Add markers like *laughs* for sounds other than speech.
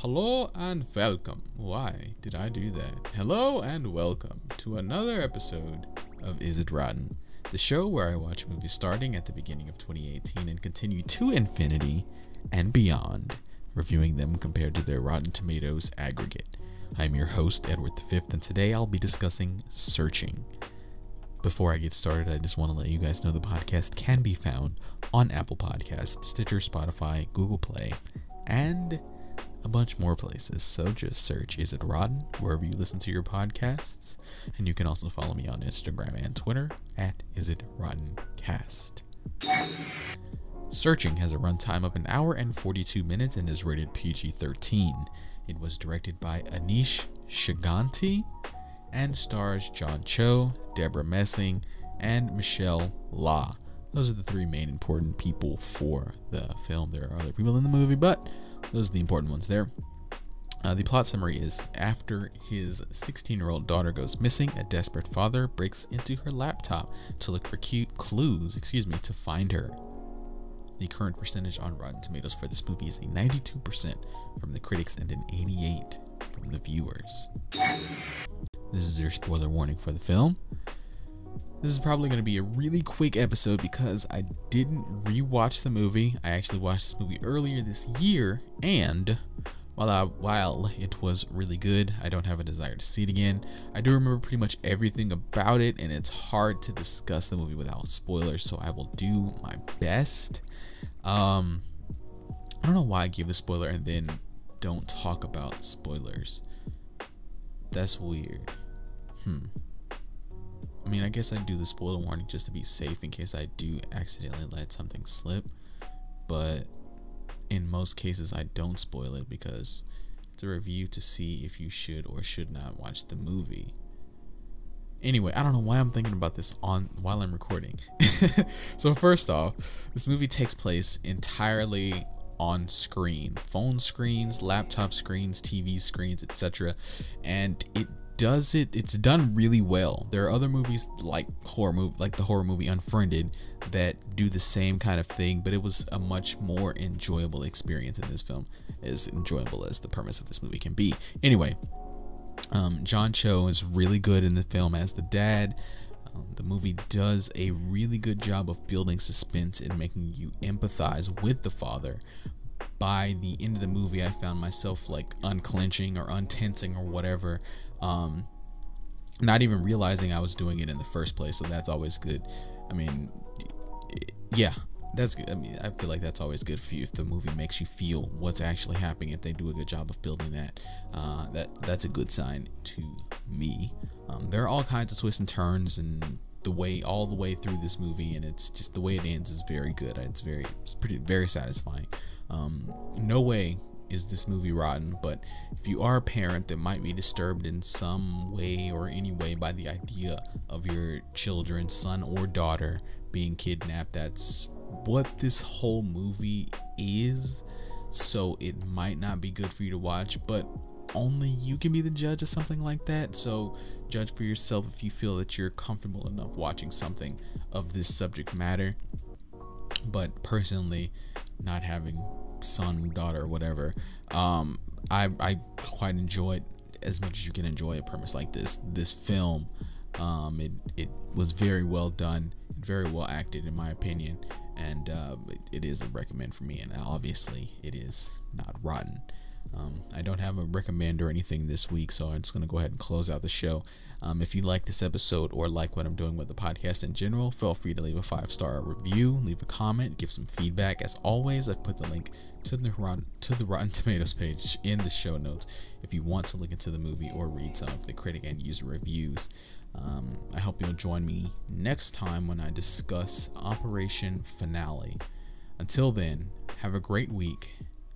Hello and welcome. Why did I do that? Hello and welcome to another episode of Is It Rotten, the show where I watch movies starting at the beginning of 2018 and continue to infinity and beyond, reviewing them compared to their Rotten Tomatoes aggregate. I'm your host, Edward V, and today I'll be discussing Searching. Before I get started, I just want to let you guys know the podcast can be found on Apple Podcasts, Stitcher, Spotify, Google Play, and a bunch more places. So just search Is It Rotten wherever you listen to your podcasts. And you can also follow me on Instagram and Twitter at Is It Rotten Cast. Searching has a runtime of an hour and 42 minutes and is rated PG 13. It was directed by Aneesh Chaganty and stars John Cho, Deborah Messing, and Michelle La. Those are the three main important people for the film. There are other people in the movie, but those are the important ones there. Uh, the plot summary is after his 16 year old daughter goes missing, a desperate father breaks into her laptop to look for cute clues, excuse me, to find her. The current percentage on Rotten Tomatoes for this movie is a 92% from the critics and an 88 from the viewers. This is your spoiler warning for the film. This is probably going to be a really quick episode because I didn't rewatch the movie. I actually watched this movie earlier this year, and while I, while it was really good, I don't have a desire to see it again. I do remember pretty much everything about it, and it's hard to discuss the movie without spoilers, so I will do my best. Um, I don't know why I give the spoiler and then don't talk about spoilers. That's weird. Hmm. I mean, I guess I'd do the spoiler warning just to be safe in case I do accidentally let something slip. But in most cases, I don't spoil it because it's a review to see if you should or should not watch the movie. Anyway, I don't know why I'm thinking about this on while I'm recording. *laughs* so first off, this movie takes place entirely on screen, phone screens, laptop screens, TV screens, etc. And it does it it's done really well. There are other movies like horror movie like the horror movie unfriended that do the same kind of thing but it was a much more enjoyable experience in this film as enjoyable as the premise of this movie can be. Anyway um, john cho is really good in the film as the dad. Um, the movie does a really good job of building suspense and making you empathize with the father by the end of the movie i found myself like unclenching or untensing or whatever um, not even realizing I was doing it in the first place. So that's always good. I mean, yeah, that's good. I mean, I feel like that's always good for you if the movie makes you feel what's actually happening. If they do a good job of building that, uh, that that's a good sign to me. Um, there are all kinds of twists and turns and the way all the way through this movie, and it's just the way it ends is very good. It's very, it's pretty, very satisfying. Um, no way is this movie rotten, but if you are a parent that might be disturbed in some way or any way by the idea of your children, son or daughter, being kidnapped, that's what this whole movie is. So it might not be good for you to watch, but only you can be the judge of something like that. So judge for yourself if you feel that you're comfortable enough watching something of this subject matter. But personally, not having son, daughter, whatever. Um, I I quite enjoyed as much as you can enjoy a premise like this. This film, um, it it was very well done, very well acted in my opinion, and uh, it, it is a recommend for me. And obviously, it is not rotten. Um, I don't have a recommend or anything this week, so I'm just going to go ahead and close out the show. Um, if you like this episode or like what I'm doing with the podcast in general, feel free to leave a five star review, leave a comment, give some feedback. As always, I've put the link to the Rotten, to the Rotten *laughs* Tomatoes page in the show notes if you want to look into the movie or read some of the critic and user reviews. Um, I hope you'll join me next time when I discuss Operation Finale. Until then, have a great week